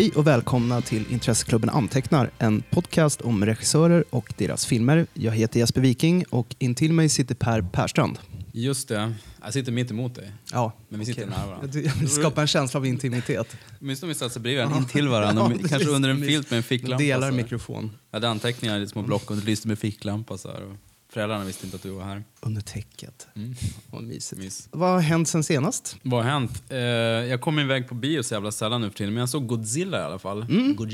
Hej och välkomna till Intresseklubben Antecknar, en podcast om regissörer och deras filmer. Jag heter Jesper Viking och intill mig sitter Per Perstrand. Just det. Jag sitter mitt emot dig. Ja, Men vi sitter nära varandra. Jag vill skapa en känsla av intimitet. Åtminstone om vi satt sig bredvid varandra, intill varandra. Ja, kanske under en filt med en ficklampa. Delar så mikrofon Jag hade anteckningar i små block och lyste med ficklampa. Så här. Föräldrarna visste inte att du var här. under täcket. Mm. Vad mysigt. Mys. Vad har hänt sen senast? Vad har hänt? Eh, jag kommer iväg på bio så jävla sällan nu för tiden, men jag såg Godzilla i alla fall. Mm. Och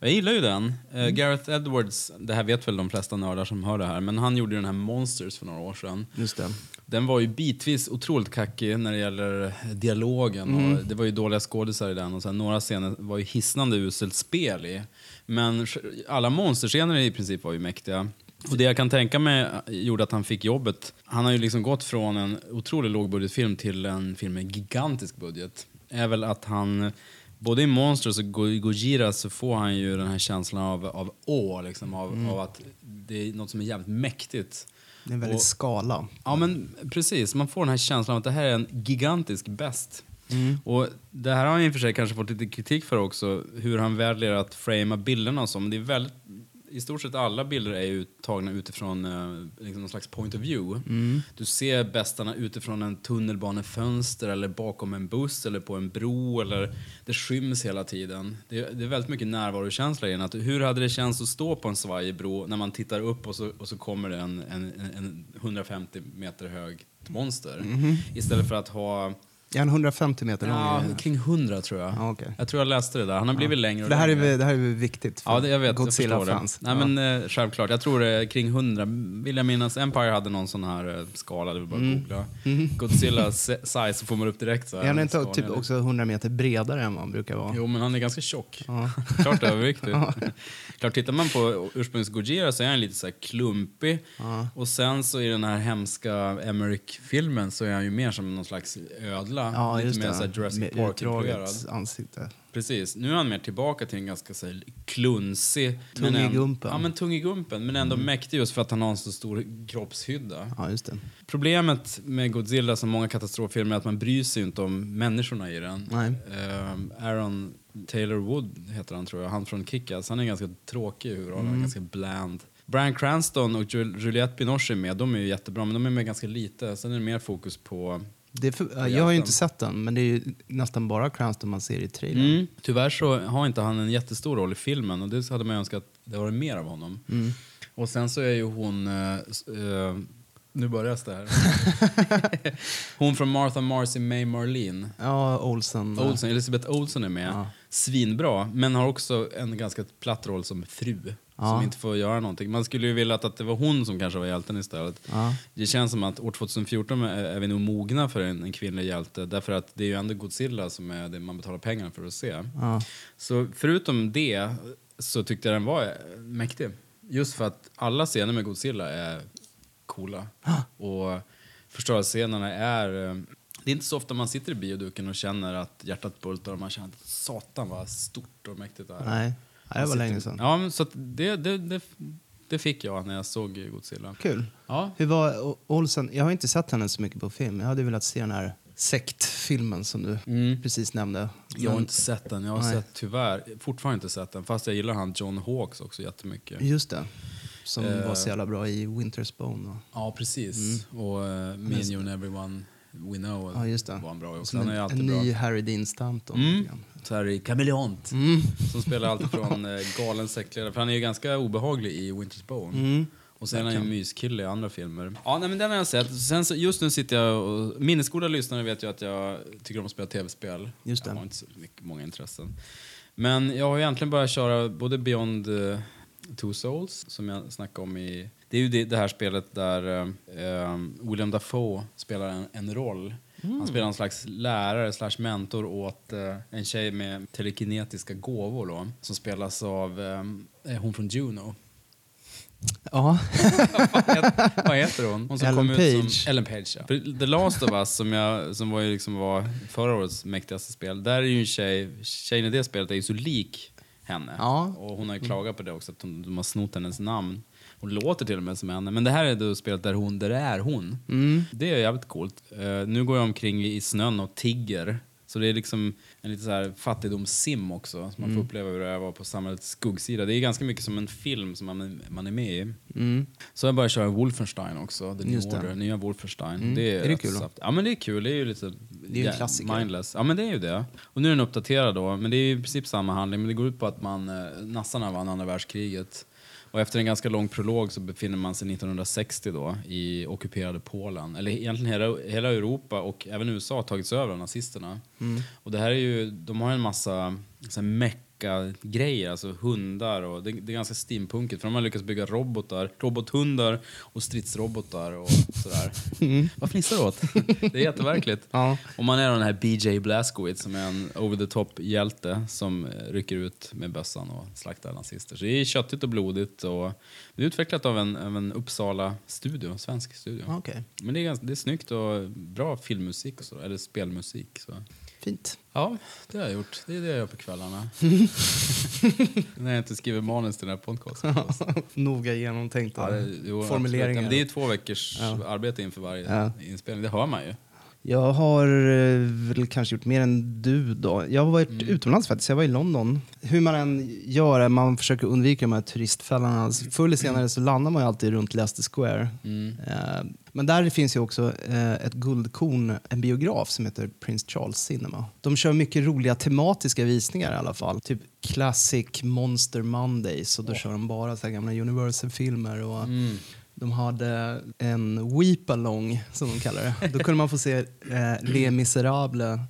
Jag gillar ju den. Eh, Gareth Edwards, det här vet väl de flesta nördar som hör det här, men han gjorde ju den här Monsters för några år sedan. Just det. Den var ju bitvis otroligt kackig när det gäller dialogen. Och det var ju dåliga skådisar i den och sen några scener var ju hisnande uselt spel i. Men alla monsterscener i princip var ju mäktiga. Och det jag kan tänka mig gjorde att han fick jobbet. Han har ju liksom gått från en otroligt lågbudgetfilm till en film med gigantisk budget. Är väl att han, både i Monsters och Go- Gojira så får han ju den här känslan av, av å, liksom, av, av att det är något som är jävligt mäktigt. Det är en väldigt Och- skala. Ja, men precis. Man får den här känslan av att det här är en gigantisk bäst. Och det här har han i och för sig kanske fått lite kritik för också, hur han väljer att framea bilderna och så. Men det är väldigt, i stort sett alla bilder är ju tagna utifrån eh, liksom någon slags point of view. Du ser bästarna utifrån en tunnelbanefönster eller bakom en buss eller på en bro eller det skyms hela tiden. Det är, det är väldigt mycket närvarokänsla i den. Att hur hade det känts att stå på en svajig bro när man tittar upp och så, och så kommer det en, en, en 150 meter hög monster. Istället för att ha Är han 150 meter lång? ja, Är kring 100 tror jag. Ja, okej. Jag tror jag läste det där. Han har blivit längre och Det här, är, längre. väl- det här är viktigt för Ja, det, jag vet. Det. Godzilla-fans. Nej, Ja. men eh, självklart. Jag tror det är kring 100. Vill jag minnas. Empire hade någon sån här eh, skala. Det vill bara googla. Godzilla se- size så får man upp direkt så här. Är han inte typ också 100 meter bredare än vad han brukar vara? Jo, men han är ganska tjock. Ja. Klart överviktig. Klart, tittar man på ursprungs Gojira så är han lite så här klumpig. Och sen så i den här hemska Emmerich-filmen så är han ju mer som någon slags ödla. Ja, lite mer det. så här Jurassic Park-influerad. ansikte. Precis. Nu är han mer tillbaka till en ganska så här, klunsig... Tung men i en- gumpen. Ja, men tung i gumpen. Men ändå mäktig just för att han har en så stor kroppshydda. Ja, just det. Problemet med Godzilla, som många katastroffilmer, är att man bryr sig inte om människorna i den. Nej. Ehm, Aaron Taylor Wood heter han tror jag, han från Kick-Ass. Han är ganska tråkig i huvudrollen, ganska bland. Brian Cranston och Jul- Juliette Binoche är med, de är ju jättebra, men de är med ganska lite. Sen är det mer fokus på... för, jag har ju inte sett den, men det är nästan bara Cranston man ser i trailern. Mm. Tyvärr så har inte han en jättestor roll i filmen och det hade man önskat att det var mer av honom. Mm. Och sen så är ju hon... eh, nu börjar det här. hon från Martha Marcy May Marlene. Ja, Olsen. Olsen, Elisabeth Olsen är med. Ja. Svinbra, men har också en ganska platt roll som fru. Ja. Som inte får göra någonting. Man skulle ju vilja att, att det var hon som kanske var hjälten istället. Ja. Det känns som att år 2014 är, är vi nog mogna för en, en kvinnlig hjälte. Därför att det är ju ändå Godzilla som är det man betalar pengarna för att se. Ja. Så förutom det så tyckte jag den var mäktig. Just för att alla scener med Godzilla är coola. Och förstörelsescenerna är... eh, Det är inte så ofta man sitter i bioduken och känner att hjärtat bultar och man känner att satan vad stort och mäktigt det är. Nej, det var länge sedan. Ja, men så det, det, det, det fick jag när jag såg Godzilla. Kul. Ja, Hur var Olsen? Jag har inte sett henne så mycket på film. Jag hade velat se den här sektfilmen som du Mm. precis nämnde. jag har inte sett den. Jag har Nej. sett, tyvärr fortfarande inte sett den. Fast jag gillar han John Hawks också jättemycket. Just det. Som Eh. var så jävla bra i Winter's Bone. Och, Ja, precis. Och uh, Me and You and Everyone We Know Ja, just det. var han bra också. som en, en ny Harry Dean Stanton. Mm. Så här i Kameleont. Mm. Som spelar alltid från uh, galen sektledare. För han är ju ganska obehaglig i Winter's Bone. Mm. Och sen är han ju en myskille i andra filmer. Ja, nej, men den har jag sett. Sen så, just nu sitter jag och... Minnesgoda lyssnare vet ju att jag tycker om att spela tv-spel. Just det. Jag har inte så mycket, många intressen. Men jag har egentligen börjat köra både Beyond eh, Two Souls, som jag snackade om i... Det är ju det, det här spelet där eh, William Dafoe spelar en, en roll. Han spelar en slags lärare slash mentor åt eh, en tjej med telekinetiska gåvor då, som spelas av eh, hon från Juno. Ja. Vad heter- Vad heter hon? hon som Ellen kom ut Page. Som, Ellen Page, ja. För The Last of Us, som, jag, som var, ju liksom var förra årets mäktigaste spel, där är ju en tjej, tjejen i det spelet är ju så lik henne. Ja. Och hon har ju klagat på det också, att hon, de har snott hennes namn. Hon låter till och med som henne. Men det här är då spelet där hon, där det är hon. Mm. Det är jävligt coolt. Eh, nu går jag omkring i snön och tigger Så det är liksom en lite så här fattigdomssim också. Så man får uppleva hur det vara på samhällets skuggsida. Det är ganska mycket som en film som man, man är med i. Mm. Så jag började köra Wolfenstein också, The New. Order, nya Wolfenstein. Mm. Det är, Är det kul då? Ja men det är kul, det är ju lite Det är ju en klassiker. mindless. Ja men det är ju det. Och nu är den uppdaterad då, men det är i princip samma handling. Men det går ut på att man, eh, nassarna vann andra världskriget. Och efter en ganska lång prolog så befinner man sig 1960 då i ockuperade Polen. Eller egentligen hela, hela Europa och även USA har tagits över av nazisterna. Mm. Och det här är ju, de har en massa så här, mecka-grejer, alltså hundar och det, det är ganska steampunkigt för de har lyckats bygga robotar, robothundar och stridsrobotar och sådär. Vad fnissar du åt? Det är jätteverkligt. Ja. Och man är den här BJ Blazkowicz som är en over the top hjälte som rycker ut med bössan och slaktar nazister. Så det är köttigt och blodigt och det är utvecklat av en, av en Uppsala studio, svensk studio. Okej, Men det är, ganska, det är snyggt och bra filmmusik och så, eller spelmusik. Så. Fint. Ja, det har jag gjort. Det är det jag gör på kvällarna. När jag inte skriver manus till den här podcasten. Noga genomtänkta Ja, det, jo, formuleringar. men det är två veckors Ja. arbete inför varje Ja. inspelning. Det hör man ju. Jag har eh, väl kanske gjort mer än du då. Jag har varit Mm. utomlands faktiskt, jag var i London. Hur man än gör, man försöker undvika de här turistfällorna. Förr eller senare så landar man ju alltid runt Leicester Square. Mm. Eh, Men där finns ju också eh, ett guldkorn, en biograf som heter Prince Charles Cinema. De kör mycket roliga tematiska visningar i alla fall. Typ Classic Monster Mondays och då kör de bara så gamla Universal-filmer. Och Mm. De hade en weep-along, som de kallar det. Då kunde man få se eh, Les Misérables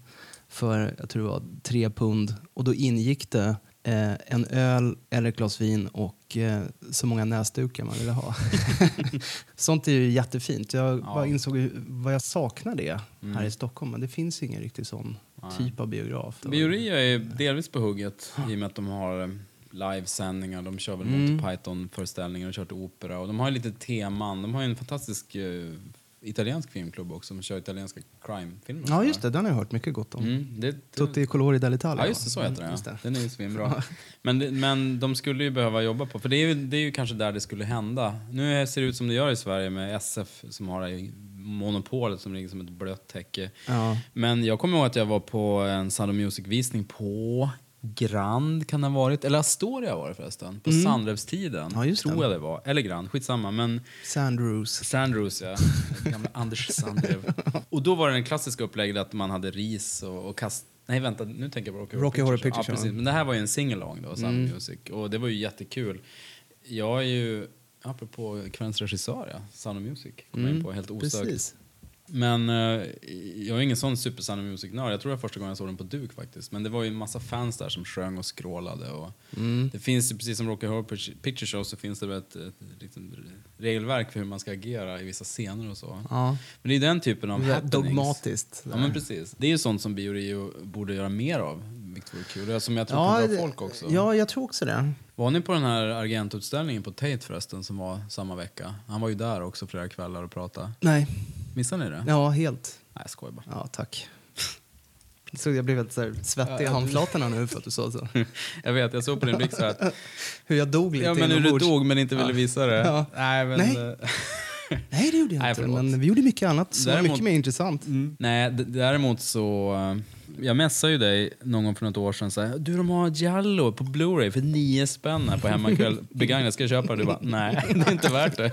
för, jag tror det var tre pund. Och då ingick det eh, en öl eller ett glas vin och eh, så många näsdukar man ville ha. Sånt är ju jättefint. Jag Ja. bara insåg vad jag saknar det Mm. här i Stockholm. Men det finns ingen riktig sån Nej. typ av biograf. Bioria är delvis på hugget i och med att de har eh, livesändningar. De kör väl Mm. Monty Python-föreställningar och kört opera. Och de har ju lite teman. De har ju en fantastisk eh, italiensk filmklubb också som kör italienska crime-filmer. Ja, just det. Den har jag hört mycket gott om. Mm, det, det, Tutti Colori dell'Italia. Ja, just det. Så heter den. Mm, just Ja. Den är ju svinbra. men, det- men de skulle ju behöva jobba på, för det är, ju, det är ju kanske där det skulle hända. Nu ser det ut som det gör i Sverige med SF som har det monopolet som ligger som ett blött täcke. Ja. Men jag kommer ihåg att jag var på en Sound Music-visning på Grand, kan det ha varit? Eller Astoria var det förresten. På Mm. Sandrevstiden, Ja, just tror det. jag det var. Eller Grand, skitsamma. Men Sandrews. Sandrews, ja. Gamla Anders Sandrev. Och då var det en klassisk upplägg att man hade ris och, och kast... Nej vänta, nu tänker jag på Rocky, Rocky Horror Picture Ja, Show. precis. Men det här var ju en singalong då, Sound Mm. Music. Och det var ju jättekul. Jag är ju, apropå kvällens regissör, ja, Sound of Music, kom jag in på helt osökt. Mm. Precis. Men eh, jag är ingen sån super Sound of Music-nörd. Jag tror det var första gången jag såg den på duk faktiskt. Men det var ju en massa fans där som sjöng och skrålade. Och Mm. Det finns ju, precis som Rocky Horror Picture- Show, så finns det väl ett, ett, liksom, regelverk för hur man ska agera i vissa scener och så. Ja. Men det är den typen av Det är happenings. Dogmatiskt. Ja men precis. Det är ju sånt som Bio Rio borde göra mer av, vilket vore kul. Som jag tror Ja, kan dra folk också. Ja, jag tror också det. Var ni på den här Argent-utställningen på Tate förresten, som var samma vecka? Han var ju där också flera kvällar och pratade. Nej. Missade ni det? Ja, helt. Nej, jag skojar bara. Ja, tack. Så jag blev helt så här svettig i handflatorna nu för att du sa så. Jag vet, jag såg på din blick så att... Hur jag dog lite ja, men hur du dog men inte ville visa det. Ja. Nej, men... Nej. eh, Nej, det gjorde jag Nej, inte. förlåt. Men vi gjorde mycket annat som var Däremot- mycket mer intressant. Nej, d- däremot så... Jag messade ju dig någon gång för något år sedan så här, du de har Giallo på Blu-ray för nio spänn här på hemmakväll. Begagnat, ska jag köpa det? Du bara, nej, det är inte värt det.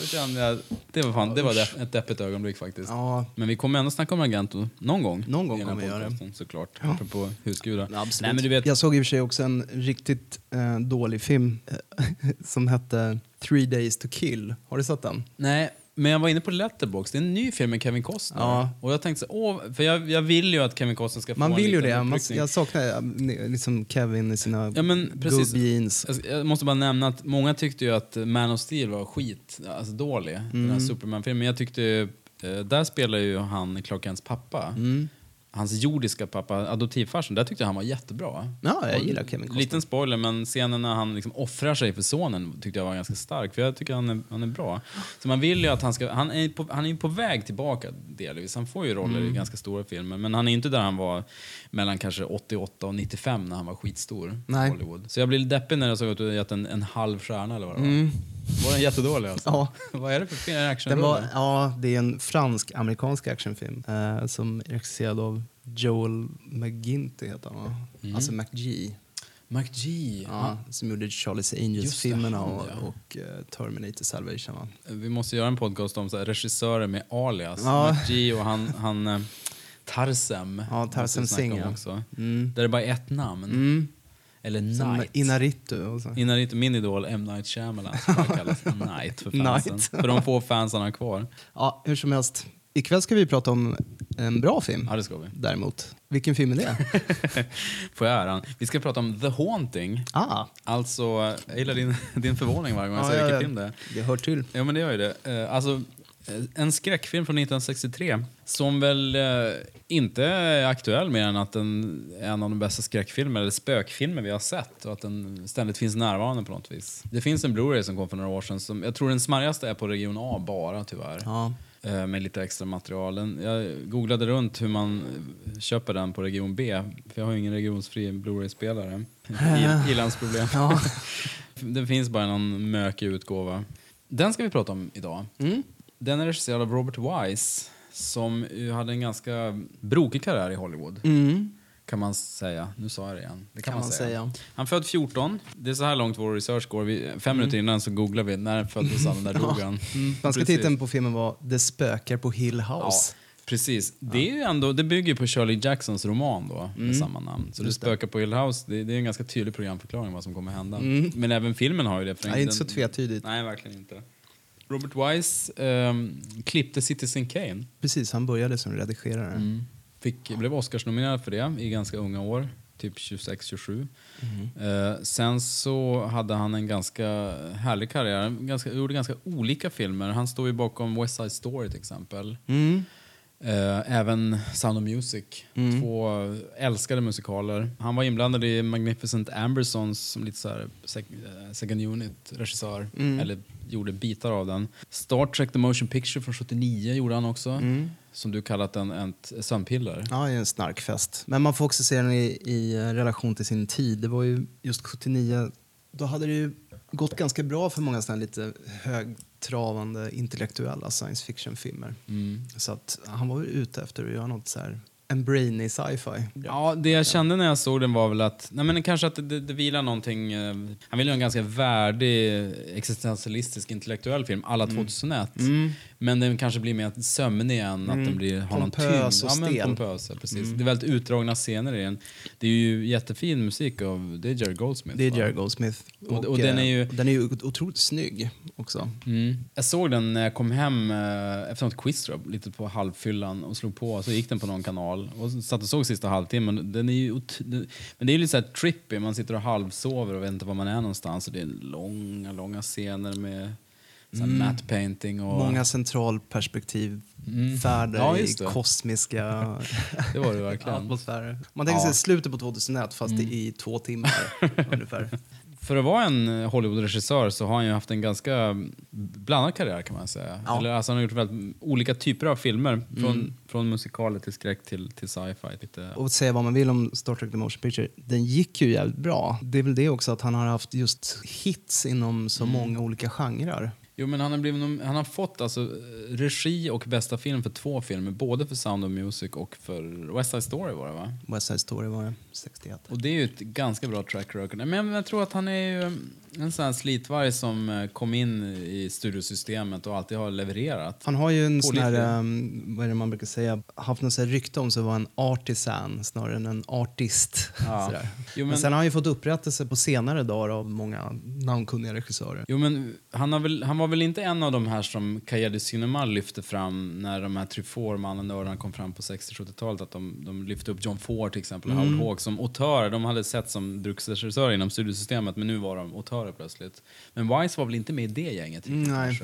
Då kände jag, det var, fan, det var ett deppigt ögonblick faktiskt. Ja, Men vi kommer ändå snacka om Argento någon gång. Någon gång kommer vi göra det. Såklart, Ja. apropå husgudar. absolut. Nej, men du vet, Jag såg i och för sig också en riktigt eh, dålig film eh, som hette Three Days to Kill. Har du sett den? Nej, men jag var inne på Letterbox. Det är en ny film med Kevin Costner. Ja. Och jag tänkte så, åh, för jag, jag vill ju att Kevin Costner ska få Man en vill ju liten det. Man, jag saknar liksom Kevin i sina Ja, men precis. gubbjeans. Jag- Jag måste bara nämna att många tyckte ju att Man of Steel var skit, alltså dålig. Den här Superman-filmen. Jag tyckte, eh, där spelar ju han Clark Kents pappa. Mm. Hans jordiska pappa, adoptivfarsan, där tyckte jag han var jättebra. Ja, jag Och gillar Kevin Costner. Liten spoiler, men scenen när han liksom offrar sig för sonen tyckte jag var ganska stark. För jag tycker han är, han är bra. Så man vill ju att han ska... Han är på, han är på väg tillbaka delvis. Han får ju roller Mm. i ganska stora filmer. Men han är inte där han var mellan kanske 88 och 95 när han var skitstor Nej. i Hollywood. Så jag lite deppig när jag såg att du gett en, en halv stjärna eller vad det var. Mm. Var den jättedålig alltså? Ja. vad är det för film? Den var, ja, det är en fransk-amerikansk actionfilm eh, som är regisserad av Joel McGinty heter han va? Mm. Alltså McG. McG. Ja, som gjorde Charlie's Angels-filmerna och, ja. och eh, Terminator Salvation va? Vi måste göra en podcast om så här, regissörer med alias. Ja. McG och han, han eh, Tarsem. Ja, Tarsem Singh, ja. Mm. Där det bara är ett namn. Mm. Eller Som Night. Inaritu och så. Innan inte min idol M. Night Shyamalan som kallas Night för fansen. Night. för de få fans han har kvar. Ja, hur som helst. Ikväll ska vi prata om en bra film. Ja, det ska vi. Däremot. Vilken film är det? Får jag äran. Vi ska prata om The Haunting. ah, Alltså, jag gillar din, din förvåning varje gång jag Ja, säger ja, vilken ja. film det är. det hör till. Ja, men det gör ju det. Eh, Alltså, en skräckfilm från 1963 som väl eh, inte är aktuell mer än att den är en av de bästa skräckfilmer eller spökfilmer vi har sett och att den ständigt finns närvarande på något vis. Det finns en Blu-ray som kom för några år sedan som jag tror den smarrigaste är på region A bara tyvärr. Ja. Eh, Med lite extra material. Den- Jag googlade runt hur man eh, köper den på region B, för jag har ju ingen regionsfri Blu-ray-spelare. I- Ilandsproblem. Ja. Det finns bara någon mökig utgåva. Den ska vi prata om idag. Mm. Den är regisserad av Robert Wise som hade en ganska brokig karriär i Hollywood. Mm. Kan man säga. Nu sa jag det igen. Det Kan man säga. Han född 14. Det är så här långt vår research går. Vi, fem minuter innan så googlar vi när föddes han när dog han. Mm. Precis. titeln på filmen var Det spökar på Hill Ja, House. precis. Det, är ju ändå, det bygger på Shirley Jacksons roman då, med samma namn. Så Mm. Just det. spökar på Hill House, det, det är en ganska tydlig programförklaring vad som kommer hända. Mm. Men även filmen har ju det. för Nej, inte så den- tvetydigt. Nej, verkligen inte. Robert Wise ehm, klippte Citizen Kane. Precis, han började som redigerare. Mm. Fick, blev Oscarsnominerad för det i ganska unga år, typ 26-27. Eh, sen så hade han en ganska härlig karriär, ganska, gjorde ganska olika filmer. Han står ju bakom West Side Story till exempel. Mm. Eh, även Sound of Music. Mm. Två älskade musikaler. Han var inblandad i Magnificent Ambersons som lite så här sec- eh, second unit-regissör. Mm. Eller gjorde bitar av den. Star Trek The Motion Picture från 79 gjorde han också. Mm. Som du kallat en, ett sömnpiller. Ja, en snarkfest. Men man får också se den i, i relation till sin tid. Det var ju just 79, då hade det ju gått ganska bra för många sådana lite högtravande intellektuella science fiction-filmer. Mm. Så att han var ju ute efter att göra något så här, en brainy sci-fi. Ja, det jag kände när jag såg den var väl att, nej men kanske att det, det, det vilar någonting, eh, han ville göra en ganska värdig existentialistisk intellektuell film, alla 2001. Mm. Men den kanske blir mer sömnig än att Mm. den blir, har någon tyngd. Och ja, men pompös, precis. Mm. Det är väldigt utdragna scener i den. Det är ju jättefin musik av, det är Jerry Goldsmith. Det är? Jerry Goldsmith. Och- och den är ju- eh, den är ju otroligt snygg också. Mm. Jag såg den när jag kom hem eh, efter något quiz lite på halvfyllan och slog på. Så gick den på någon kanal och satt och såg sista halvtimmen. Den är ju den- men det är ju lite så här trippy, man sitter och halvsover och vet inte var man är någonstans. Och det är långa, långa scener med Mm. matte painting och... Många centralperspektiv, Mm. färder Ja, i kosmiska Det var det verkligen. atmosfärer. Man tänker Ja. sig slutet på 2001 fast Mm. i två timmar ungefär. För att vara en Hollywood-regissör så har han ju haft en ganska blandad karriär kan man säga. Ja. Eller, alltså, han har gjort väldigt olika typer av filmer. Från, Mm. från musikaler till skräck till, till sci-fi. Lite. Och säga vad man vill om Star Trek The Motion Picture, den gick ju jävligt bra. Det är väl det också att han har haft just hits inom så Mm. många olika genrer. Jo, men han har, blivit, han har fått alltså, eh, regi och bästa film för två filmer. Både för Sound of Music och för West Side Story var det va? West Side Story var det, 61. Och det är ju ett ganska bra track record. Men jag tror att han är ju en sån här slitvarg som eh, kom in i studiosystemet och alltid har levererat. Han har ju en sån här, um, vad är det man brukar säga, haft något rykte om sig att vara en artisan snarare än en artist. Ja. Jo, men... men- sen har han ju fått upprättelse på senare dagar av många namnkunniga regissörer. Jo, men han, väl, han var väl inte en av de här som du Cinema lyfte fram när de här Truffaut-mannen kom fram på 60-70-talet. Att de, de lyfte upp John Ford till exempel, Mm. Howard Hawks som autörer. De hade sett som bruksregissörer inom studiosystemet men nu var de autörer plötsligt. Men Wise var väl inte med i det gänget Nej.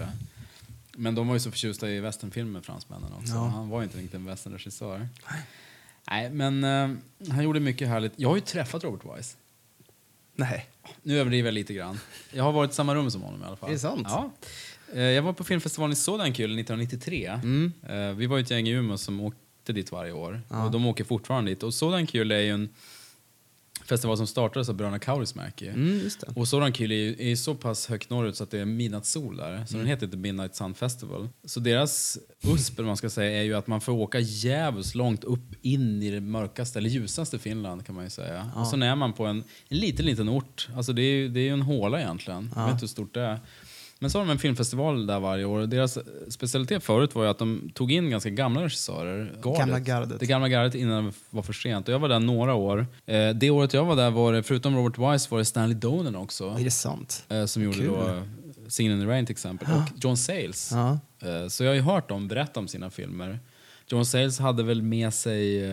Men de var ju så förtjusta i westernfilmer, fransmännen också. Ja. Han var inte riktigt en westernregissör. Nej, men eh, han gjorde mycket härligt. Jag har ju träffat Robert Wise. Nej. Nu överdriver jag lite grann. Jag har varit i samma rum som honom i alla fall. Är det sant? Ja. Eh, Jag var på filmfestivalen i Sodankul 1993. Mm. Eh, Vi var ju ett gäng i Umeå som åkte dit varje år. Ja. Och de åker fortfarande dit. Och Sodankul är ju en festival som startades av bröderna Kaurismäki. Mm. Och Sorankylä är, ju- är ju så pass högt norrut så att det är midnattssol där. Så den heter inte Midnight Sun Festival. Så deras USP, man ska säga, är ju att man får åka jävligt långt upp in i det mörkaste, eller ljusaste Finland kan man ju säga. Och så är man på en, en liten, liten ort. Alltså det är ju det är en håla egentligen. Jag vet inte hur stort det är. Men så har de en filmfestival där varje år. Deras specialitet förut var att de tog in ganska gamla regissörer. Gamla gardet. Det gamla gardet innan det var för sent. Och jag var där några år. Eh, det året jag var där var det, förutom Robert Wise, var det Stanley Donen också. Är det sant? Eh, som gjorde Kul. då Singin' in the Rain till exempel. Och John Sayles. Ja. Eh, så jag har ju hört dem berätta om sina filmer. John Sayles hade väl med sig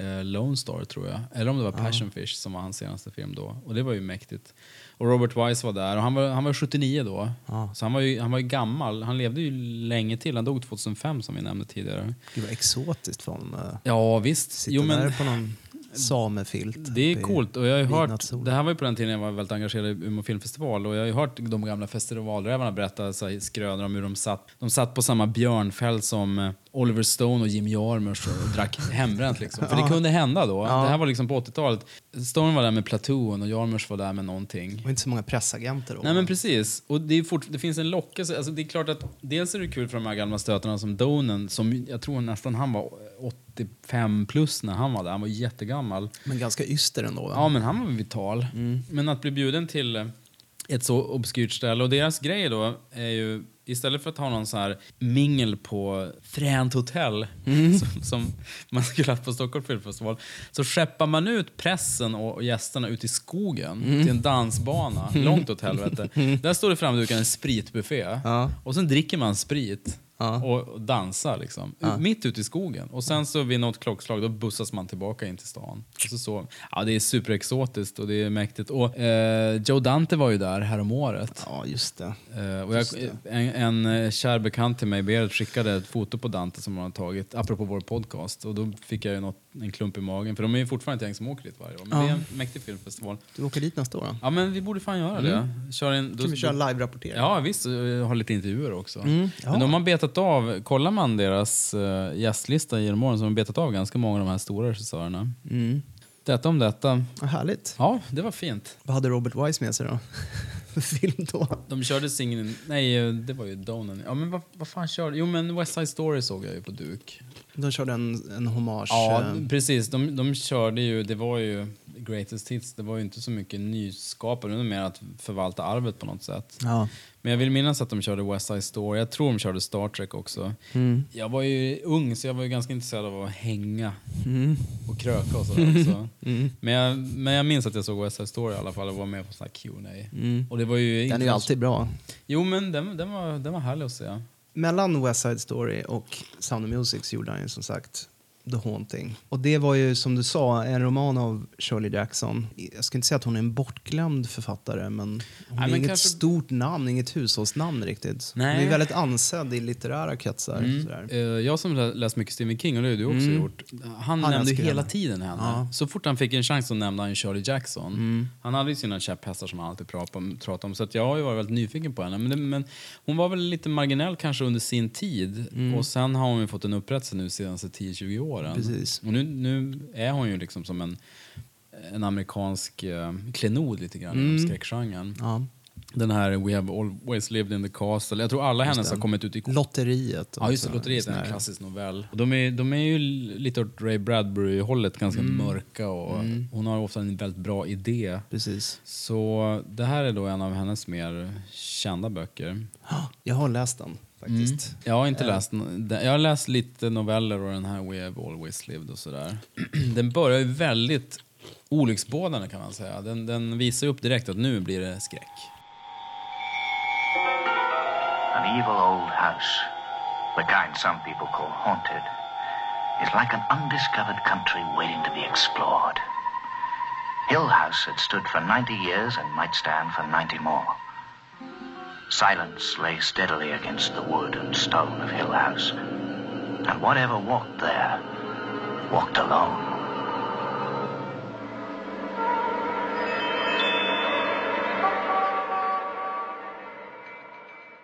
eh, eh, Lone Star tror jag. Eller om det var Passion Fish som var hans senaste film då. Och det var ju mäktigt. Och Robert Wise var där och han var, han var 79 då. Ja. Så han var, ju, han var ju gammal. Han levde ju länge till. Han dog 2005 som vi nämnde tidigare. Gud vad exotiskt för honom. att Ja visst. Sitta Jo, men, där på någon samefilt. det är coolt och jag har hört, det här var ju på den tiden jag var väldigt engagerad i Umeå filmfestival och jag har ju hört de gamla festivalrävarna berätta så här, skrönor om hur de satt, de satt på samma björnfält som eh, Oliver Stone och Jim Jarmusch och drack hembränt liksom. För det kunde hända då. Ja. Det här var liksom på 80-talet. Stone var där med Platoon och Jarmusch var där med någonting. Var inte så många pressagenter då. Nej men precis. Och det, fort, det finns en lockelse. Alltså det är klart att dels är det kul för de här gamla stötarna som Donen, som jag tror nästan han var 85 plus när han var där. Han var jättegammal. Men ganska yster ändå. Va? Ja, men han var vital. Men att bli bjuden till eh, ett så obskyrt ställe. Och deras grej då är ju, istället för att ha någon så här mingel på fränt hotell som, som man skulle haft på Stockholm Filmfestival, så skeppar man ut pressen och och gästerna ut i skogen till en dansbana, långt åt helvete. Där står det framdukat en spritbuffé. Ja. Och sen dricker man sprit. Ja. Och, dansar liksom. Mitt ute i skogen. Och sen så vid något klockslag då bussas man tillbaka in till stan. Och så så, ja, det är superexotiskt och det är mäktigt. Och eh, Joe Dante var ju där häromåret. ja, just det. Eh, och jag, en, en eh, kär bekant till mig, Berit, skickade ett foto på Dante som hon har tagit, apropå vår podcast. Och då fick jag ju något, en klump i magen, för de är ju fortfarande ett gäng som åker dit varje år. Men Ja. det är en mäktig filmfestival. Du åker dit nästa år då? Ja men vi borde fan göra det. Kör en, Kan vi köra live-rapportering? Ja visst, har lite intervjuer också. Mm, ja. Men de har betat av, kollar man deras uh, gästlista genom åren så har de betat av ganska många av de här stora regissörerna. Mm. Detta om detta. Vad härligt. Ja, det var fint. Vad hade Robert Wise med sig då? För film då? De körde singeln, nej eh, det var ju Donen. Ja men vad, vad fan körde, jo men West Side Story såg jag ju på duk. De körde en, en hommage. Ja, eh, precis. De, de körde ju, det var ju greatest hits, det var ju inte så mycket nyskapande, var mer att förvalta arvet på något sätt. ja. Men jag vill minnas att de körde West Side Story, jag tror de körde Star Trek också. Mm. Jag var ju ung så jag var ju ganska intresserad av att hänga Mm. och kröka och sådär också. Mm. Men, jag, men jag minns att jag såg West Side Story i alla fall och var med på sån här Q&A. Mm. Och det var ju Den är ju alltid bra. Jo men den, den, var, den var härlig att se. Mellan West Side Story och Sound of Music så gjorde han ju som sagt The Haunting. Och det var ju som du sa en roman av Shirley Jackson. Jag ska inte säga att hon är en bortglömd författare men hon Nej, är men inget kanske- stort namn, inget hushållsnamn riktigt. Nej. Hon är väldigt ansedd i litterära kretsar. Mm. Eh, Jag som lä- läst mycket Stephen King, och det har du också Mm. gjort. Han, Han nämnde hela tiden henne. Ja. Så fort han fick en chans så nämnde han Shirley Jackson. Mm. Han hade ju sina käpphästar som han alltid pratade om. Så att jag har varit väldigt nyfiken på henne. Men, det, men hon var väl lite marginell kanske under sin tid. Mm. Och sen har hon ju fått en upprättelse nu senaste 10-20 åren. Precis. Och nu, nu är hon ju liksom som en, en amerikansk eh, klenod lite grann Mm. inom skräckgenren. Ja. Den här We have always lived in the castle. Jag tror alla hennes det. har kommit ut i Lotteriet. Ja, just det. Lotteriet är en klassisk novell. Och de, är, de är ju lite åt Ray Bradbury-hållet, ganska mörka och hon har ofta en väldigt bra idé. Precis. Så det här är då en av hennes mer kända böcker. Jag har läst den faktiskt. Mm. Jag har inte läst den. Jag har läst lite noveller och den här We have always lived och sådär. Den börjar ju väldigt olycksbådande kan man säga. Den, den visar ju upp direkt att nu blir det skräck. An evil old house, the kind some people call haunted, is like an undiscovered country waiting to be explored. Hill House had stood for 90 years and might stand for 90 more. Silence lay steadily against the wood and stone of Hill House, and whatever walked there walked alone.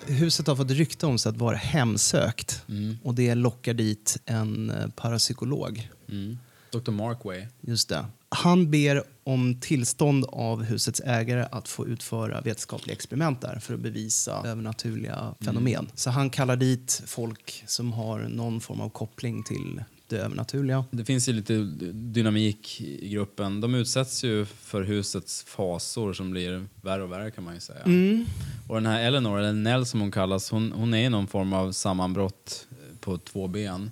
Huset har fått rykte om sig att vara hemsökt och det lockar dit en eh, parapsykolog. Mm. Dr. Markway. Just det. Han ber om tillstånd av husets ägare att få utföra vetenskapliga experiment där för att bevisa övernaturliga fenomen. Så han kallar dit folk som har någon form av koppling till det övernaturliga. Det finns ju lite dynamik i gruppen. De utsätts ju för husets fasor som blir värre och värre kan man ju säga. Och den här Eleanor, eller Nell som hon kallas, hon, hon är i någon form av sammanbrott på två ben.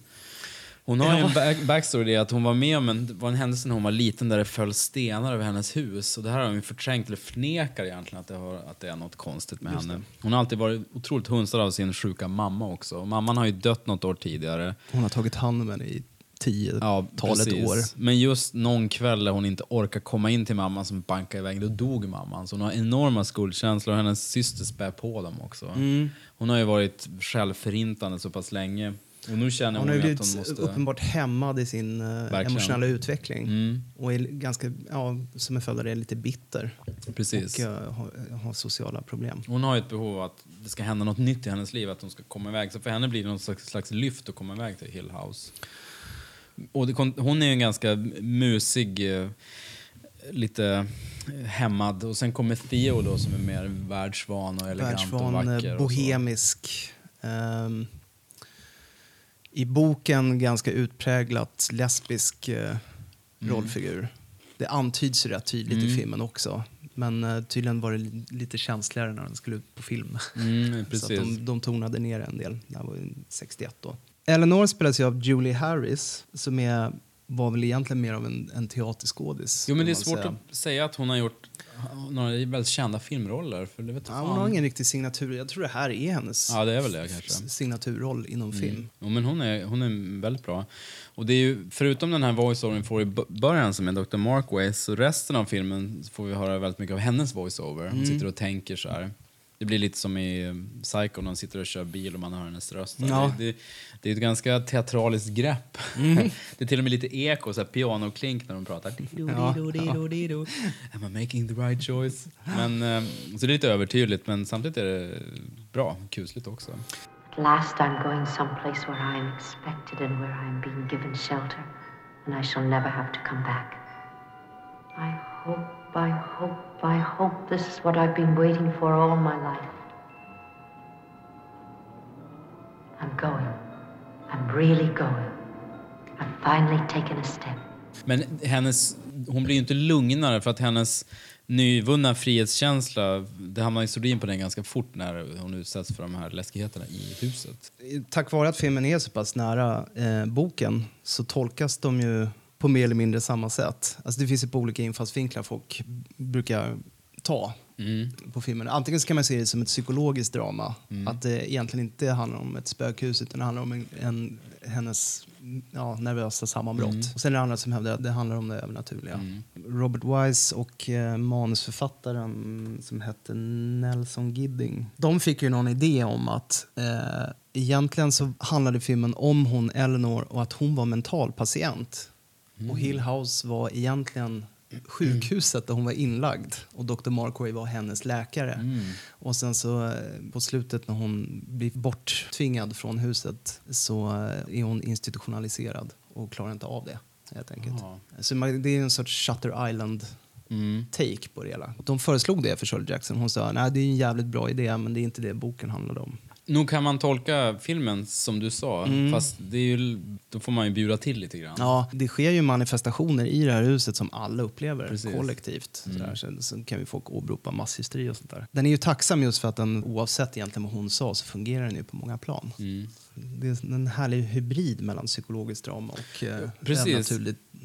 Hon har ju en back backstory i att hon var med om en, det var en händelse när hon var liten där det föll stenar över hennes hus. Och det här har hon förträngt, eller förnekar egentligen att det, har, att det är något konstigt med henne. Hon har alltid varit otroligt hunsad av sin sjuka mamma också. Och mamman har ju dött något år tidigare. Hon har tagit hand om henne i tiotalet precis. år. Men just någon kväll när hon inte orkar komma in till mamman som bankar iväg, då dog mamman. Så hon har enorma skuldkänslor och hennes syster spär på dem också. Mm. Hon har ju varit självförintande så pass länge. Och nu känner Hon hon, har ju att hon blivit måste... uppenbart hämmad i sin eh, Verkligen. emotionella utveckling. Mm, Och är ganska, ja, som en följd av det lite bitter. precis. Och eh, har, har sociala problem. Hon har ju ett behov av att det ska hända något nytt i hennes liv, att hon ska komma iväg. Så för henne blir det någon slags, slags lyft att komma iväg till Hill House. Och det, hon är ju en ganska musig, eh, lite hämmad. Och sen kommer Theo då som är mer världsvan och elegant och Världsvan, eh, vacker. och så. bohemisk. ehm, I boken ganska utpräglat lesbisk eh, rollfigur. Det antyds ju rätt tydligt i Mm. filmen också. Men eh, tydligen var det li- lite känsligare när den skulle ut på film. Mm, Så de, de tonade ner en del. Det här var ju 61 då. Eleanor spelas ju av Julie Harris som är, var väl egentligen mer av en, en teaterskådis. Jo men det är svårt säga. att säga att hon har gjort några väldigt kända filmroller. För det vet Ja, hon har ingen riktig signatur. Jag tror det här är hennes Ja, det är väl det kanske. signaturroll inom film. Jo, men hon är, hon är väldigt bra. Och det är ju, förutom den här voice-overn får i början som är Dr. Markway, så resten av filmen får vi höra väldigt mycket av hennes voice-over. Hon sitter och tänker så här. Det blir lite som i eh, Psycho när hon sitter och kör bil och man hör hennes röst. Ja. Det, det, det är ett ganska teatraliskt grepp. det är till och med lite eko, så här pianoklink när de pratar. Ja. Am I making the right choice? Men, eh, så det är lite övertydligt, men samtidigt är det bra, kusligt också. At last I'm going someplace where I am expected and where I am being given shelter, and I shall never have to come back. I hope, I hope, I hope this is what I've been waiting for all my life. I'm going. I'm really going. I've finally taken a step. Men hennes, hon blir ju inte lugnare för att hennes nyvunna frihetskänsla, det hamnar i sordin på den ganska fort när hon utsätts för de här läskigheterna i huset. Tack vare att filmen är så pass nära eh, boken så tolkas de ju på mer eller mindre samma sätt. Alltså det finns ju på olika infallsvinklar folk brukar ta Mm. på filmen. Antingen kan man se det som ett psykologiskt drama, att det egentligen inte handlar om ett spökhus utan det handlar om en, en, hennes ja, nervösa sammanbrott. Och sen är det andra som hävdar att det handlar om det övernaturliga. Robert Wise och eh, manusförfattaren som hette Nelson Gidding, de fick ju någon idé om att eh, egentligen så handlade filmen om hon Eleanor och att hon var mental patient. Och Hill House var egentligen sjukhuset där hon var inlagd och Dr. Markway var hennes läkare. Och sen så eh, på slutet när hon blir borttvingad från huset så eh, är hon institutionaliserad och klarar inte av det helt enkelt. Ja. Så det är en sorts Shutter Island Mm. take på det hela. De föreslog det för Shirley Jackson. Hon sa nej det är en jävligt bra idé men det är inte det boken handlade om. Nog kan man tolka filmen som du sa, fast det är ju, då får man ju bjuda till lite grann. Ja, det sker ju manifestationer i det här huset som alla upplever Precis. Mm. kollektivt. Sådär. Så, så kan vi folk åberopa masshysteri och sånt där. Den är ju tacksam just för att den, oavsett egentligen vad hon sa, så fungerar den ju på många plan. Mm. Det är en härlig hybrid mellan psykologiskt drama och eh, Precis.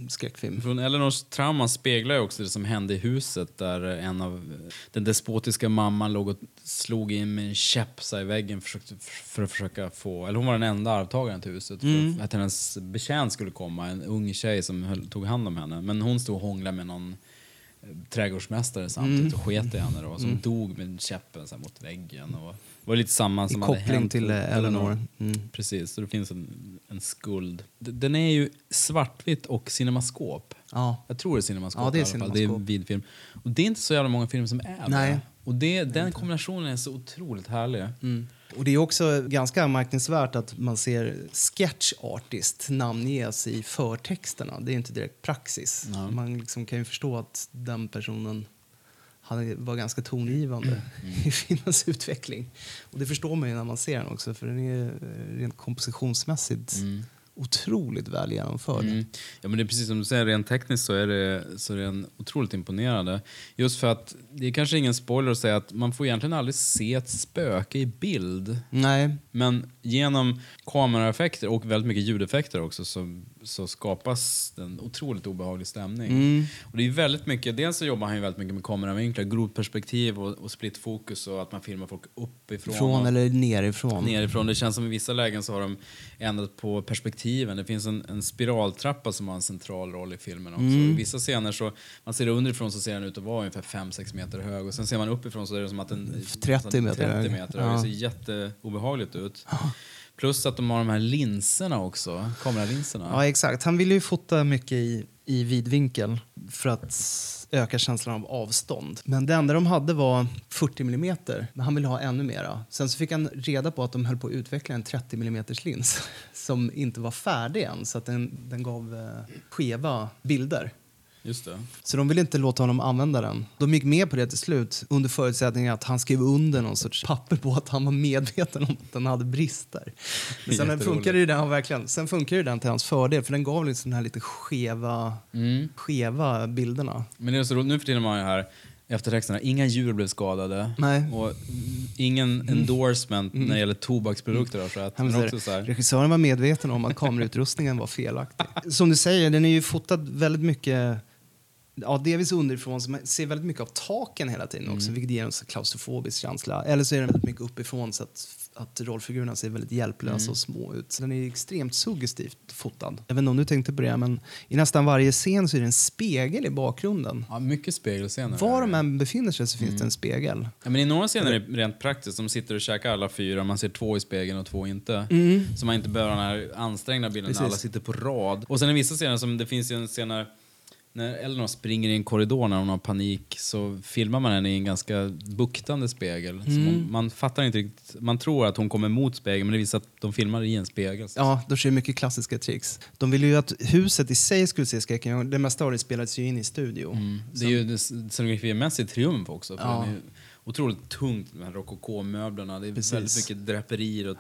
skräckfilm. Från Eleanors trauma speglar ju också det som hände i huset där en av den despotiska mamman låg och slog in med en käpp i väggen försökte, för att försöka få, eller hon var den enda arvtagaren till huset, för att hennes betjänt skulle komma, en ung tjej som höll, tog hand om henne. Men hon stod och hånglade med någon eh, trädgårdsmästare samtidigt och sket i henne då, som dog med käppen så mot väggen. Och var lite samma I som hade koppling hänt till eh, Eleanor. Mm. Precis, så det finns en, en skuld. D- Den är ju svartvitt och cinemaskop. Ja. Jag tror det är cinemaskop Ja, det är i alla fall. Det är en cinemascope. vidfilm. Och det är inte så jävla många filmer som är Nej. det. Och det, den kombinationen är så otroligt härlig. Mm. Och det är också ganska anmärkningsvärt att man ser sketch artist namnges i förtexterna. Det är inte direkt praxis. Man liksom kan ju förstå att den personen han var ganska tongivande i filmens utveckling. Och det förstår man ju när man ser den också för den är eh, rent kompositionsmässigt otroligt väl genomförd. Mm. Ja, men det är precis som du säger, rent tekniskt så är, det, så är den otroligt imponerande. Just för att, det är kanske ingen spoiler att säga att man får egentligen aldrig se ett spöke i bild. Nej, Men genom kameraeffekter och väldigt mycket ljudeffekter också så, så skapas en otroligt obehaglig stämning. Mm. Och det är väldigt mycket, dels så jobbar han ju väldigt mycket med kameravinklar, grovperspektiv och, och split fokus och att man filmar folk uppifrån. från eller nerifrån. nerifrån. Det känns som i vissa lägen så har de ändrat på perspektiven. Det finns en, en spiraltrappa som har en central roll i filmen också. I vissa scener så, man ser det underifrån så ser den ut att vara ungefär 5-6 meter hög och sen ser man uppifrån så är det som att den 30 meter 30 hög. meter hög. Det ser jätteobehagligt ut. Plus att de har de här linserna också, kameralinserna. Ja, exakt. Han ville ju fota mycket i, i vidvinkel för att öka känslan av avstånd. Men det enda de hade var 40 mm, men han ville ha ännu mera. Sen så fick han reda på att de höll på att utveckla en 30 mm lins som inte var färdig än, så att den, den gav eh, skeva bilder. Just det. Så de ville inte låta honom använda den. De gick med på det till slut under förutsättning att han skrev under någon sorts papper på att han var medveten om att den hade brister. Men sen funkade ju den, verkligen, sen funkade den till hans fördel för den gav liksom den här lite skeva, Mm. skeva bilderna. Men det är så roligt, nu för tiden man ju här eftertexterna, inga djur blev skadade. Nej. Och ingen endorsement när det gäller tobaksprodukter. För att, Han men också så här, Regissören var medveten om att kamerautrustningen var felaktig. Som du säger, den är ju fotad väldigt mycket Ja, delvis underifrån, så man ser väldigt mycket av taken hela tiden också, vilket ger en så klaustrofobisk känsla. Eller så är den väldigt mycket uppifrån så att, att rollfigurerna ser väldigt hjälplösa och små ut. Så den är extremt suggestivt fotad. Jag vet inte om du tänkte på det, men i nästan varje scen så är det en spegel i bakgrunden. ja, mycket spegelscener. Var de än befinner sig så finns det en spegel. Ja, men I några scener är det rent praktiskt. De sitter och käkar alla fyra, man ser två i spegeln och två inte. Så man inte behöver den här ansträngda bilden när Precis. alla sitter på rad. Och sen i vissa scener, som det finns ju en scen när, när Eleanor springer i en korridor när hon har panik så filmar man henne i en ganska buktande spegel. Så man, man fattar inte riktigt, man tror att hon kommer mot spegeln men det visar att de filmar i en spegel. Ja, de kör mycket klassiska tricks. De ville ju att huset i sig skulle se skräcken. Det mesta av det spelades ju in i studio. Det är ju scenografimässigt triumf också. För Ja. Otroligt tungt, här rokoko-möblerna. Det är Precis. väldigt mycket draperier och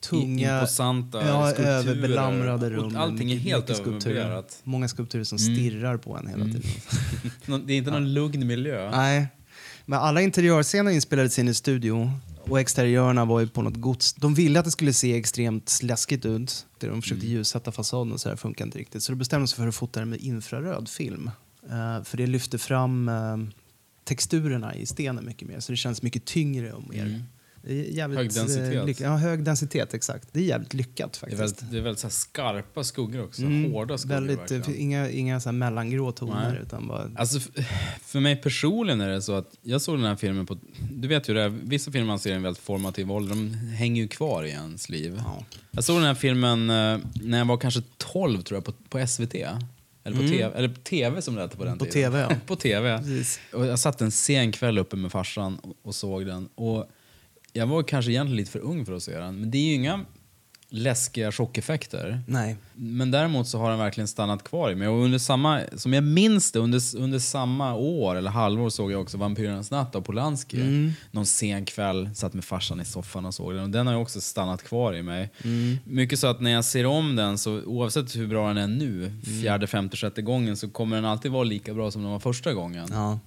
Tunga, imposanta ja, skulpturer. överbelamrade rum. med Allting är helt övermöblerat. Många skulpturer som stirrar på en hela tiden. Nå- Det är inte någon lugn miljö. Nej, men alla interiörscener inspelades in i studio och exteriörerna var ju på något gods. De ville att det skulle se extremt läskigt ut. De försökte ljussätta fasaden och så här funkar inte riktigt. Så de bestämde sig för att fota det med infraröd film. Eh, för det lyfte fram eh, texturerna i stenen mycket mer. Så det känns mycket tyngre och mer. Är jävligt, Hög densitet. eh, lyck- ja, hög densitet, exakt. Det är jävligt lyckat Det är faktiskt. väldigt, det är väldigt så skarpa skuggor också. Mm, Hårda skuggor väldigt, eh, inga, inga så mellangrå toner. Nej. Utan bara, Alltså, f- för mig personligen är det så att jag såg den här filmen på... Du vet ju det, vissa filmer man ser i en väldigt formativ ålder, de hänger ju kvar i ens liv. ja. Jag såg den här filmen eh, när jag var kanske 12 tror jag, på, på SVT. Eller på, TV, eller på TV som det hette på den Mm. På tiden. TV, ja. på TV. Precis. Och jag satt en sen kväll uppe med farsan och, och såg den. Och jag var kanske egentligen lite för ung för att se den. Men det är ju inga läskiga chockeffekter. Nej. Men däremot så har den verkligen stannat kvar i mig. Och under samma, som jag minns det, under, under samma år eller halvår såg jag också Vampyrernas natt av Polanski. Mm. Någon sen kväll, satt med farsan i soffan och såg den. Och den har ju också stannat kvar i mig. Mm. Mycket så att när jag ser om den, så oavsett hur bra den är nu, Mm. fjärde, femte, sjätte gången, så kommer den alltid vara lika bra som den var första gången. Ja.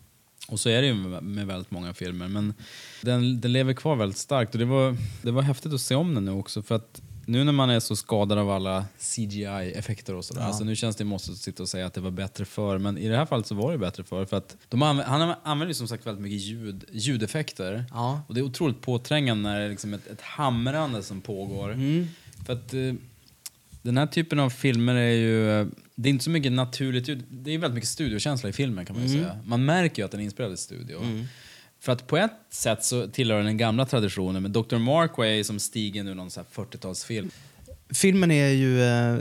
Och så är det ju med, med väldigt många filmer. Men den, den lever kvar väldigt starkt. Och det var, det var häftigt att se om den nu också. För att nu när man är så skadad av alla CGI-effekter och sådär. Ja. Alltså nu känns det måste sitta och säga att det var bättre för Men i det här fallet så var det bättre för För att de anv- han använder ju som sagt väldigt mycket ljud, ljudeffekter. Ja. Och det är otroligt påträngande när det är liksom ett, ett hamrande som pågår. Mm. För att eh, den här typen av filmer är ju... eh, Det är inte så mycket naturligt ljud. Det är väldigt mycket studiokänsla i filmen kan man ju säga. Man märker ju att den är inspelad i studio. För att på ett sätt så tillhör den den gamla traditionen, men Dr. Markway som stigen ur någon så här 40-talsfilm. Filmen är ju eh,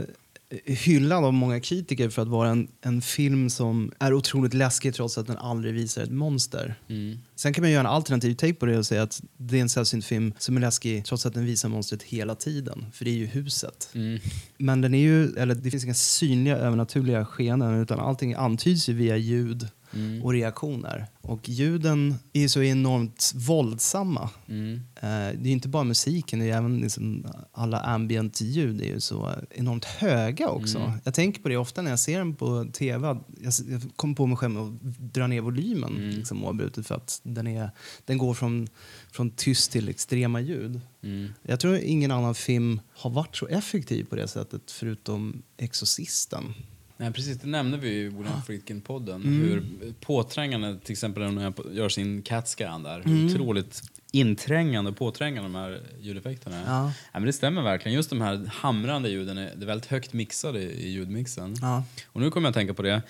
hyllad av många kritiker för att vara en, en film som är otroligt läskig trots att den aldrig visar ett monster. Mm. Sen kan man göra en alternativ take på det och säga att det är en sällsynt film som är läskig trots att den visar monstret hela tiden. För det är ju huset. Mm. Men den är ju, eller det finns inga synliga övernaturliga skeenden utan allting antyds ju via ljud Mm. och reaktioner. Och ljuden är så enormt våldsamma. Mm. Eh, det är inte bara musiken, det är även liksom alla ambient ljud är ju så enormt höga också. Mm. Jag tänker på det ofta när jag ser den på tv. att Jag, kommer på mig själv att dra ner volymen Mm. liksom, oavbrutet för att den, är, den går från, från tyst till extrema ljud. Mm. Jag tror ingen annan film har varit så effektiv på det sättet förutom Exorcisten. Nej, precis. Det nämnde vi ju i William Friedkin-podden. Mm. Hur påträngande, till exempel när jag gör sin CAT-scan där, Mm. hur otroligt inträngande och påträngande de här ljudeffekterna är. Ja. men det stämmer verkligen. Just de här hamrande ljuden, är, det är väldigt högt mixade i, i ljudmixen. Ja. Och nu kommer jag att tänka på det.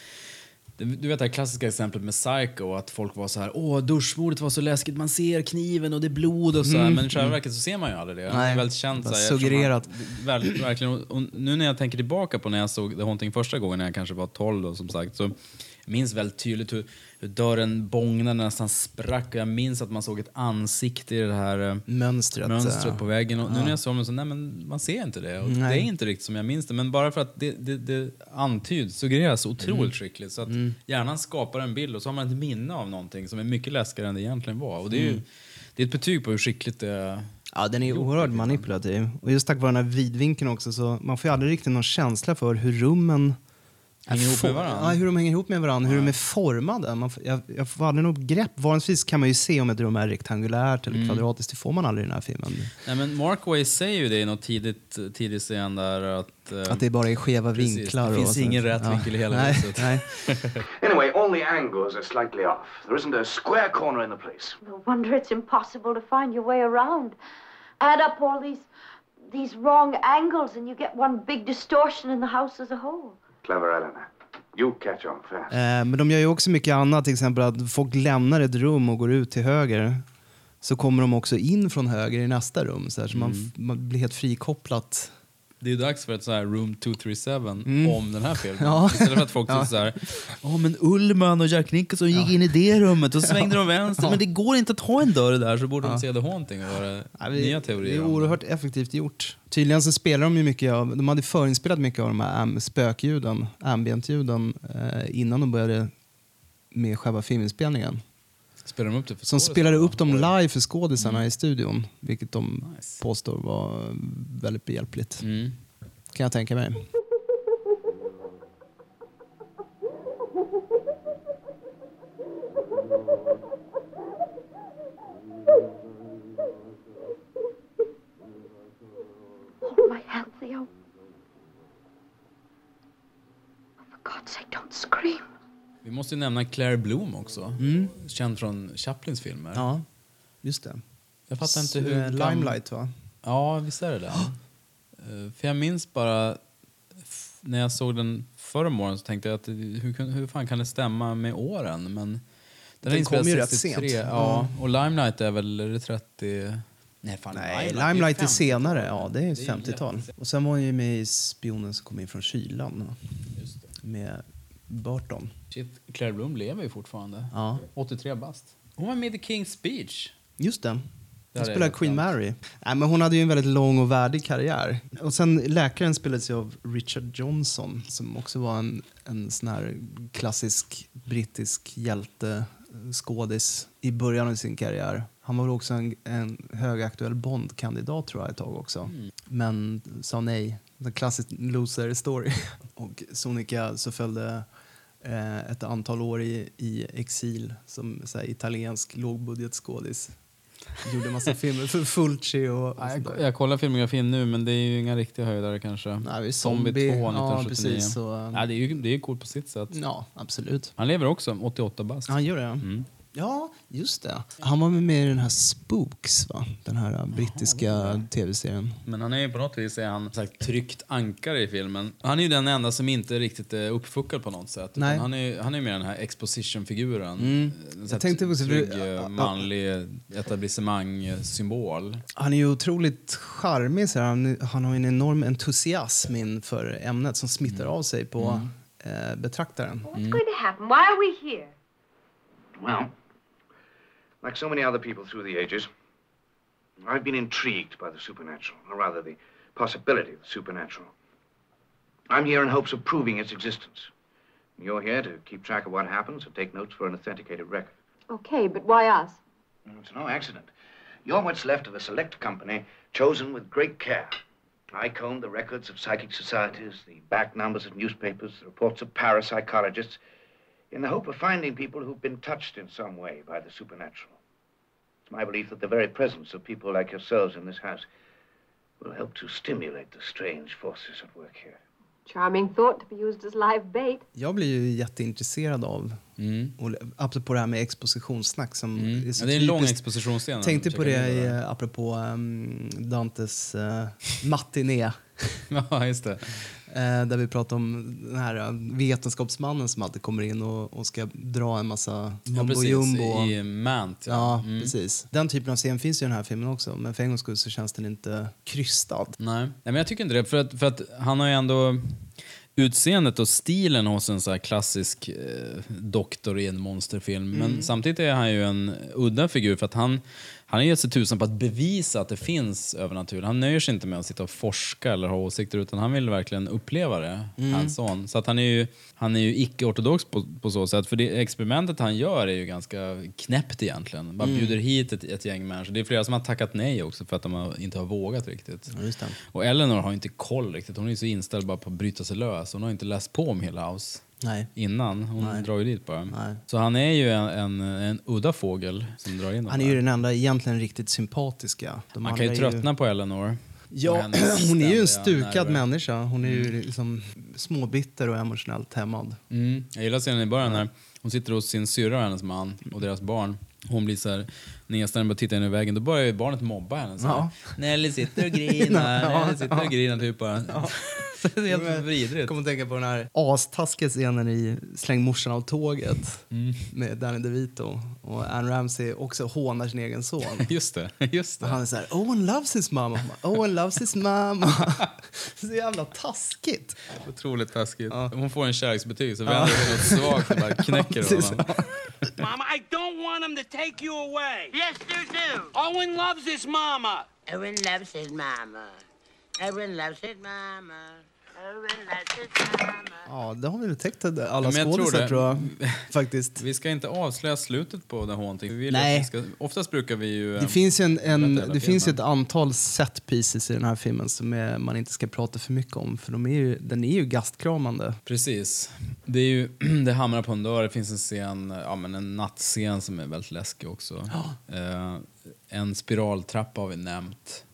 Du vet det här klassiska exemplet med Psycho, att folk var så här åh duschbordet var så läskigt, man ser kniven och det är blod och så här. men i själva verket så ser man ju aldrig det. Det Mm. Nej, är väldigt känt. så här, suggererat. man- verkligen. Och, nu när jag tänker tillbaka på när jag såg The Haunting första gången, när jag kanske var 12 då, som sagt, så minns väldigt tydligt hur, hur dörren bågnade nästan sprack och jag minns att man såg ett ansikte i det här eh, Mönstret. mönstret eh, på väggen. Och nu när jag såg den så nej men man ser inte det. Och Nej. det är inte riktigt som jag minns det. Men bara för att det, det, det antyds, suggereras otroligt Mm. skickligt. Så att hjärnan skapar en bild och så har man ett minne av någonting som är mycket läskigare än det egentligen var. Och det är Mm. ju det är ett betyg på hur skickligt det är. Ja, den är oerhört manipulativ. Och just tack vare den här vidvinkeln också så man får aldrig riktigt någon känsla för hur rummen Hänger ihop med varandra. Ja, hur de hänger ihop med varandra, hur de är formade. Man, jag, jag får aldrig något grepp. Vanligtvis kan man ju se om ett rum är rektangulärt eller Mm. kvadratiskt. Det får man aldrig i den här filmen. Nej men Markway säger ju det i något tidigt, tidig scen där att... eh, Att det bara är skeva Precis, vinklar. det finns och ingen rätt vinkel i hela nej, huset. Nej. Anyway, all the angles are slightly off. There isn't a square corner in the place. No wonder it's impossible to find your way around. Add up all these these wrong angles and you get one big distortion in the house as a whole. Clever Eleanor. You catch on fast. Eh, men de gör ju också mycket annat. Till exempel att folk lämnar ett rum och går ut till höger. Så kommer de också in från höger i nästa rum. Så, här, så man, Mm. f- man blir helt frikopplat. Det är dags för ett så här Room 237 Mm. om den här filmen. Ja. Istället för att folk Ja. så här, ja men Ullman och Jack Nicholson gick in i det rummet och svängde de vänster, men det går inte att ha en dörr där så borde de se The Haunting och göra Ja, nya det, teorier. det är oerhört effektivt gjort. Tydligen så spelar de ju mycket av, de hade förinspelat mycket av de här am- spökljuden, ambient-ljuden eh, innan de började med själva filminspelningen. Spelar de upp det för Som spelade upp dem live för skådisarna i studion, vilket de Nice. påstår var väldigt behjälpligt. Mm. Kan jag tänka mig. Hold my hand, Theo. Oh, for God's sake, don't scream. Vi måste ju nämna Claire Bloom också. Mm. Känd från Chaplins filmer. Ja, just det. Jag fattar inte hur... Eh, Limelight va? Ja, visst är det det? Eh, För jag minns bara, när jag såg den förra åren så tänkte jag att hur, hur fan kan det stämma med åren? Men den, Den är kom ju rätt 63, sent. Ja, och Limelight är väl är det 30... Nej, fan, Nej, är Limelight är 50-tal. senare. Ja, det är Det är 50-tal. jätte- Och sen var hon ju med i Spionen som kom in från kylan va? Just det. med Burton. Shit, Claire Bloom lever ju fortfarande. Ja, 83 bast. Hon var med i The King's Speech. just det. Hon spelade Queen. Mary. Nej, men hon hade ju en väldigt lång och värdig karriär. Och sen läkaren spelades ju av Richard Johnson som också var en, en sån här klassisk brittisk hjälte eh, skådis i början av sin karriär. Han var också en, en högaktuell Bond-kandidat tror jag ett tag också. Mm. Men sa nej. En klassisk loser story. och sonika så följde eh, ett antal år i, i exil som så här, italiensk lågbudgetskådis. Gjorde massa filmer för Fulci och, och Ja, jag, jag kollar filmografin nu, men det är ju inga riktiga höjdare kanske. Nej, vi är Zombie 2, Ja, 1979. precis. Så, Ja, det är ju det är coolt på sitt sätt. ja, absolut. Han lever också, 88 bast. Han gör det. Mm. Ja, just det. Han var med i den här Spooks, va? Den här brittiska tv-serien. Men han är ju på något vis är han sagt, tryckt ankare i filmen. Han är ju den enda som inte riktigt är uppfuckad på något sätt. Nej. Han är ju han är mer den här exposition-figuren. Mm. Jag tänkte också- trygg, ja, eh, ja. manlig etablissemang-symbol. Han är ju otroligt charmig. Så. Han, han har ju en enorm entusiasm inför ämnet som smittar av sig på eh, betraktaren. What's going to happen? Why are we here? Well, like so many other people through the ages, I've been intrigued by the supernatural, or rather the possibility of the supernatural. I'm here in hopes of proving its existence. You're here to keep track of what happens and take notes for an authenticated record. Okay, but why us? It's no accident. You're what's left of a select company chosen with great care. I combed the records of psychic societies, the back numbers of newspapers, the reports of parapsychologists, in the hope of finding people who've been touched in some way by the supernatural. It's my belief that the very presence of people like yourselves in this house will help to stimulate the strange forces at work here. Charming thought to be used as live bait. Jag blir ju jätteintresserad av, och, apropå det här med expositionssnack som Mm. så Ja, det är en lång expositionsscen. tänkte på det i, eh, apropå um, Dantes uh, matiné. Ja, just det. Eh, där vi pratar om den här eh, vetenskapsmannen som alltid kommer in och, och ska dra en massa Ja, mumbo precis. jumbo. I Mant, ja. Ja, Mm. precis. Den typen av scen finns ju i den här filmen också, men för en gångs skull så känns den inte krystad. Nej. Nej, men jag tycker inte det. För att, för att han har ju ändå utseendet och stilen hos en så klassisk eh, doktor i en monsterfilm. Men samtidigt är han ju en udda figur för att han, han har gett sig tusan på att bevisa att det finns övernaturligt. Han nöjer sig inte med att sitta och forska eller ha åsikter utan han vill verkligen uppleva det. Hans son. Så att han är ju, han är ju icke-ortodox på, på så sätt. För det experimentet han gör är ju ganska knäppt egentligen. Bara bjuder hit ett, ett gäng människor. Det är flera som har tackat nej också för att de har, inte har vågat riktigt. Det. Och Eleanor har inte koll riktigt. Hon är så inställd bara på att bryta sig lös. Hon har inte läst på om Hill House Nej. innan. Hon Nej. drar ju dit bara. Nej. Så han är ju en, en, en udda fågel som drar in Han är ju den enda egentligen riktigt sympatiska. De Man kan ju tröttna på Eleanor. Ja, hon är ju en stukad nerver. människa. Hon är ju liksom småbitter och emotionellt hämmad. Mm. Jag gillar scenen i början när hon sitter hos sin syrra och hennes man och deras barn. Hon blir så här nedstämd och tittar in i väggen. Då börjar ju barnet mobba henne. Så här, Ja. Nelly sitter och grinar, Ja. Nelly sitter och grinar typ bara. det är helt Jag vidrigt. kommer att tänka på den här astaskiga scenen i Släng morsan av tåget Mm. med Danny DeVito. Och Anne Ramsey också hånar sin egen son. Just det, just det. han är så här, Owen loves his mama. Owen loves his mama. så jävla taskigt. Otroligt taskigt. Ja. Hon får en kärleksbetyg så vänder det sig något svagt och bara knäcker honom. Mama, I don't want him to take you away. Yes, you do. Owen loves his mama. Owen loves his mama. Owen loves his mama. Ja, det har vi väl täckt alla tror skådisar det. tror jag. Faktiskt. Vi ska inte avslöja slutet på The Haunting. Vi vill Nej. Vi ska, oftast brukar vi ju... eh, Det finns ju en, en, hela det finns ett antal set pieces i den här filmen som är, man inte ska prata för mycket om. För de är ju, den är ju gastkramande. Precis. Det, är ju, det hamrar på en dörr. Det finns en scen, ja, men en nattscen som är väldigt läskig också. Eh, en spiraltrappa har vi nämnt.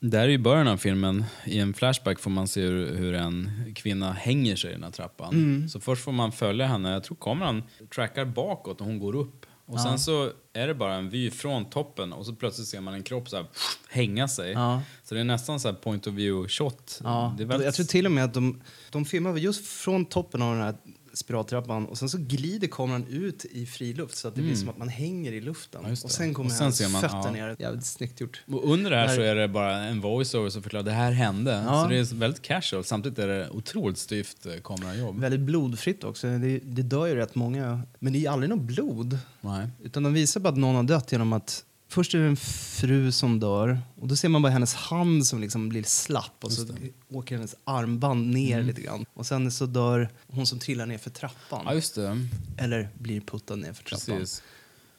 Där är i början av filmen, i en flashback får man se hur, hur en kvinna hänger sig i den här trappan. Så först får man följa henne, jag tror kameran trackar bakåt och hon går upp. Och sen så är det bara en vy från toppen och så plötsligt ser man en kropp så här, hänga sig. Ja. Så det är nästan så här point of view shot. Ja, Det är väldigt... Jag tror till och med att de, de filmar just från toppen av den här spiraltrappan och sen så glider kameran ut i friluft så att det blir som att man hänger i luften. Mm. Ja, det. och sen kommer Och sen ser man- fötter ja. ner. Jävligt snyggt gjort. Och under det här Där- så är det bara en voiceover som förklarar det här hände. Ja. Så det är väldigt casual. Samtidigt är det otroligt styvt eh, kamerajobb. Väldigt blodfritt också. Det, det dör ju rätt många. Men det är aldrig något blod. Nej. Utan de visar bara att någon har dött genom att Först är det en fru som dör och då ser man bara hennes hand som liksom blir slapp och så åker hennes armband ner Mm. lite grann. Och sen så dör hon som trillar ner för trappan. Ja. Eller blir puttad ner för trappan. Precis.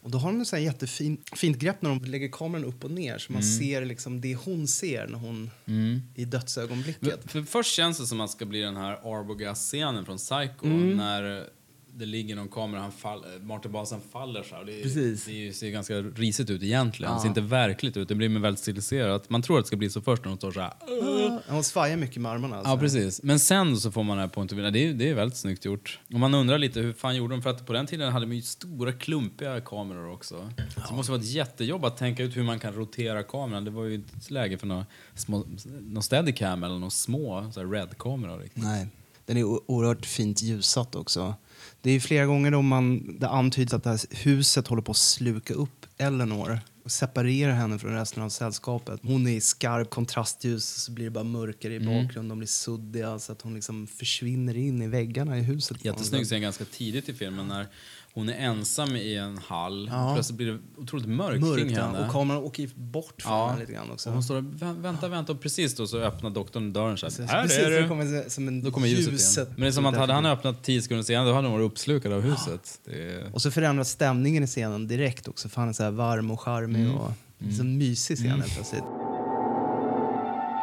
Och då har de ett jättefint fint grepp när de lägger kameran upp och ner så man Mm. ser liksom det hon ser när hon i dödsögonblicket. För först känns det som att det ska bli den här Arbogast-scenen från Psycho. Mm. När det ligger någon kamera, han fall, Martin Basen faller så här. Det, Precis. det ser ganska risigt ut egentligen. Det ser inte verkligt ut. Det blir väldigt stiliserat. Man tror att det ska bli så först när de står så här. Hon svajar mycket med armarna. Alltså. Ja, precis. Men sen så får man det här point of view. Det är, det är väldigt snyggt gjort. Och man undrar lite hur fan gjorde de? För att på den tiden hade man ju stora klumpiga kameror också. Så det måste vara ett jättejobb att tänka ut hur man kan rotera kameran. Det var ju inte läge för några små, någon steadicam eller några små red-kameror. Nej. Den är oerhört fint ljussatt också. Det är flera gånger då man, det antyds att det här huset håller på att sluka upp Eleanor och separera henne från resten av sällskapet. Hon är i skarp kontrastljus så blir det bara mörkare i bakgrunden. De blir suddiga så att hon liksom försvinner in i väggarna i huset. Jättesnygg scen ganska tidigt i filmen när hon är ensam i en hall. Ja. Plötsligt blir det otroligt mörkt, Mörkt, kring ja. henne. Och kameran åker bort från Ja, henne lite grann också. och hon står och vä- vänta, vänta och precis då så öppnar doktorn dörren så här. Precis, Här precis, är du! kommer som en Då kommer ljuset, ljuset igen. Men det är som att hade han öppnat tio sekunder senare då hade hon varit uppslukad av huset. Det är... Och så förändras stämningen i scenen direkt också för han är så här varm och charmig Mm. och liksom mysig scen helt plötsligt.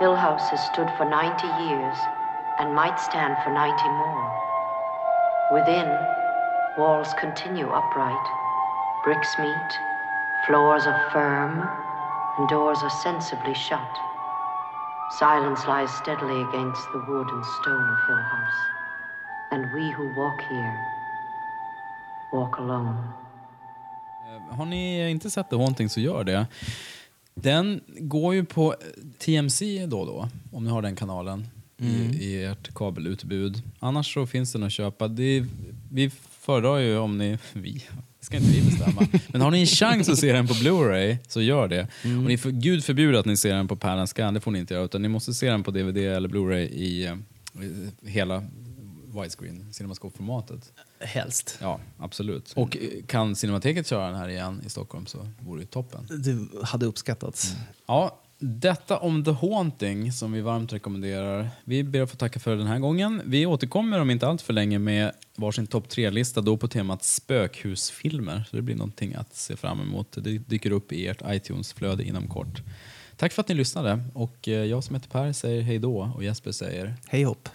Hill House has stood for 90 years and might stand for 90 more. Within, walls continue upright, bricks meet, floors are firm, and doors are sensibly shut. Silence lies steadily against the wood and stone of Hill House, and we who walk here walk alone. Har ni inte sett The Haunting så gör det. Den går ju på TMC då och då, om ni har den kanalen i, i ert kabelutbud. Annars så finns den att köpa. Det, vi föredrar ju om ni... Vi? Ska inte vi bestämma. Men har ni en chans att se den på Blu-ray så gör det. Och ni för, Gud förbjuder att ni ser den på Pan Scan, det får ni inte göra. Utan ni måste se den på DVD eller Blu-ray i, eh, i hela widescreen, cinemascope-formatet. Helst. Ja, absolut. Och eh, kan Cinemateket köra den här igen i Stockholm så vore det toppen. Det hade uppskattats. Ja, detta om The Haunting som vi varmt rekommenderar. Vi ber att få tacka för den här gången. Vi återkommer om inte allt för länge med varsin topp tre-lista då på temat spökhusfilmer. Så det blir någonting att se fram emot. Det dyker upp i ert iTunes-flöde inom kort. Tack för att ni lyssnade och eh, jag som heter Per säger hej då och Jesper säger Hej hopp.